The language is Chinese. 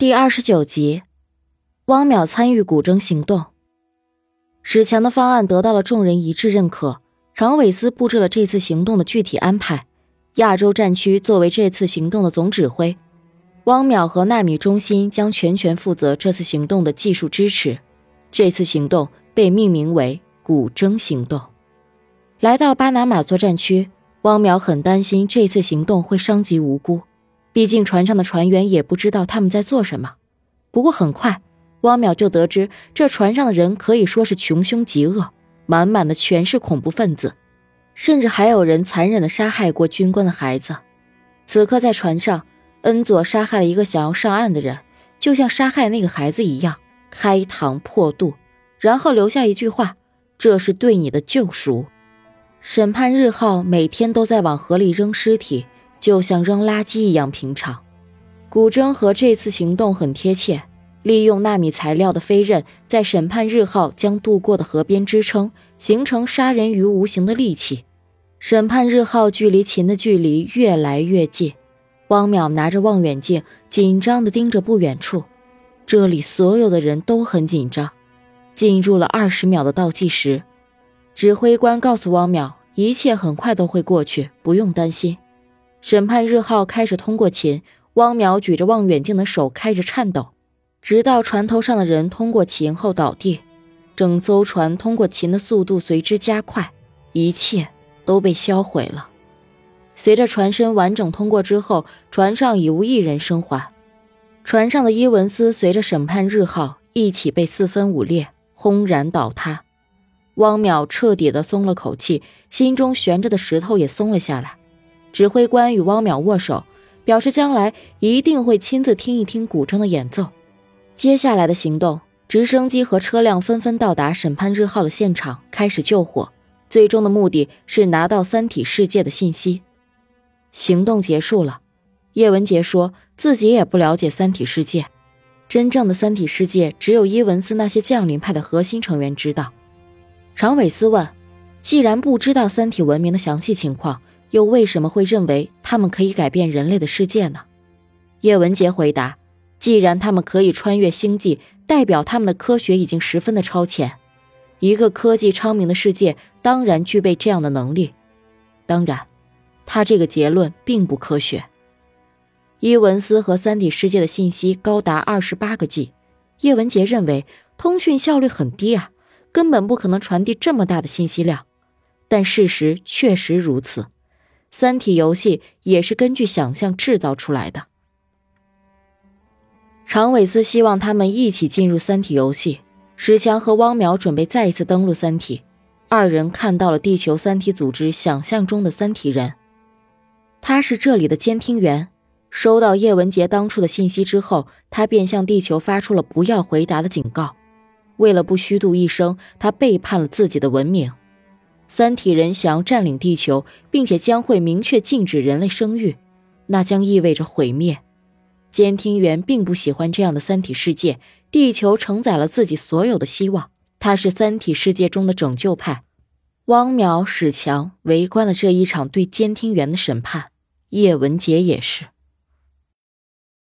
第二十九集，汪淼参与古筝行动。史强的方案得到了众人一致认可。常伟思布置了这次行动的具体安排。亚洲战区作为这次行动的总指挥，汪淼和纳米中心将全权负责这次行动的技术支持。这次行动被命名为“古筝行动”。来到巴拿马作战区，汪淼很担心这次行动会伤及无辜。毕竟船上的船员也不知道他们在做什么。不过很快，汪淼就得知这船上的人可以说是穷凶极恶，满满的全是恐怖分子，甚至还有人残忍地杀害过军官的孩子。此刻在船上，恩佐杀害了一个想要上岸的人，就像杀害那个孩子一样，开膛破肚，然后留下一句话：“这是对你的救赎。”审判日号每天都在往河里扔尸体。就像扔垃圾一样平常，古筝和这次行动很贴切。利用纳米材料的飞刃，在审判日号将渡过的河边支撑，形成杀人于无形的利器。审判日号距离秦的距离越来越近，汪淼拿着望远镜，紧张地盯着不远处。这里所有的人都很紧张。进入了二十秒的倒计时，指挥官告诉汪淼，一切很快都会过去，不用担心。审判日号开始通过琴，汪淼举着望远镜的手开始颤抖，直到船头上的人通过琴后倒地，整艘船通过琴的速度随之加快，一切都被销毁了。随着船身完整通过之后，船上已无一人生还。船上的伊文斯随着审判日号一起被四分五裂，轰然倒塌。汪淼彻底的松了口气，心中悬着的石头也松了下来。指挥官与汪淼握手，表示将来一定会亲自听一听古筝的演奏。接下来的行动，直升机和车辆纷纷到达审判日号的现场，开始救火。最终的目的是拿到三体世界的信息。行动结束了，叶文洁说自己也不了解三体世界，真正的三体世界只有伊文斯那些降临派的核心成员知道。常伟思问：既然不知道三体文明的详细情况，又为什么会认为他们可以改变人类的世界呢？叶文洁回答：“既然他们可以穿越星际，代表他们的科学已经十分的超前。一个科技昌明的世界当然具备这样的能力。当然，他这个结论并不科学。伊文斯和三体世界的信息高达二十八个 G，叶文洁认为通讯效率很低啊，根本不可能传递这么大的信息量。但事实确实如此。”三体游戏也是根据想象制造出来的。常伟思希望他们一起进入三体游戏。史强和汪淼准备再一次登陆三体，二人看到了地球三体组织想象中的三体人。他是这里的监听员。收到叶文洁当初的信息之后，他便向地球发出了不要回答的警告。为了不虚度一生，他背叛了自己的文明。三体人想要占领地球，并且将会明确禁止人类生育，那将意味着毁灭。监听员并不喜欢这样的三体世界，地球承载了自己所有的希望，他是三体世界中的拯救派。汪淼、史强围观了这一场对监听员的审判，叶文洁也是。